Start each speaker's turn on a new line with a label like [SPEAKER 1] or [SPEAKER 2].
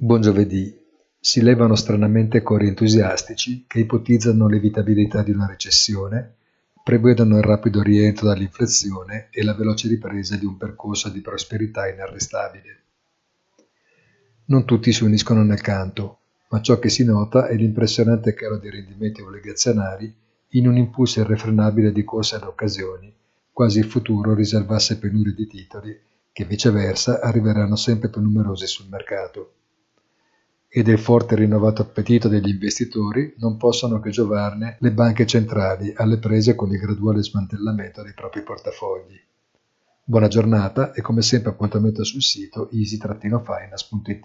[SPEAKER 1] Buon giovedì. Si levano stranamente cori entusiastici che ipotizzano l'evitabilità di una recessione, prevedono il rapido rientro dall'inflazione e la veloce ripresa di un percorso di prosperità inarrestabile. Non tutti si uniscono nel canto, ma ciò che si nota è l'impressionante calo dei rendimenti obbligazionari in un impulso irrefrenabile di corsa ad occasioni, quasi il futuro riservasse penurie di titoli che viceversa arriveranno sempre più numerosi sul mercato e del forte e rinnovato appetito degli investitori non possono che giovarne le banche centrali alle prese con il graduale smantellamento dei propri portafogli. Buona giornata e come sempre appuntamento sul sito easy-finance.it.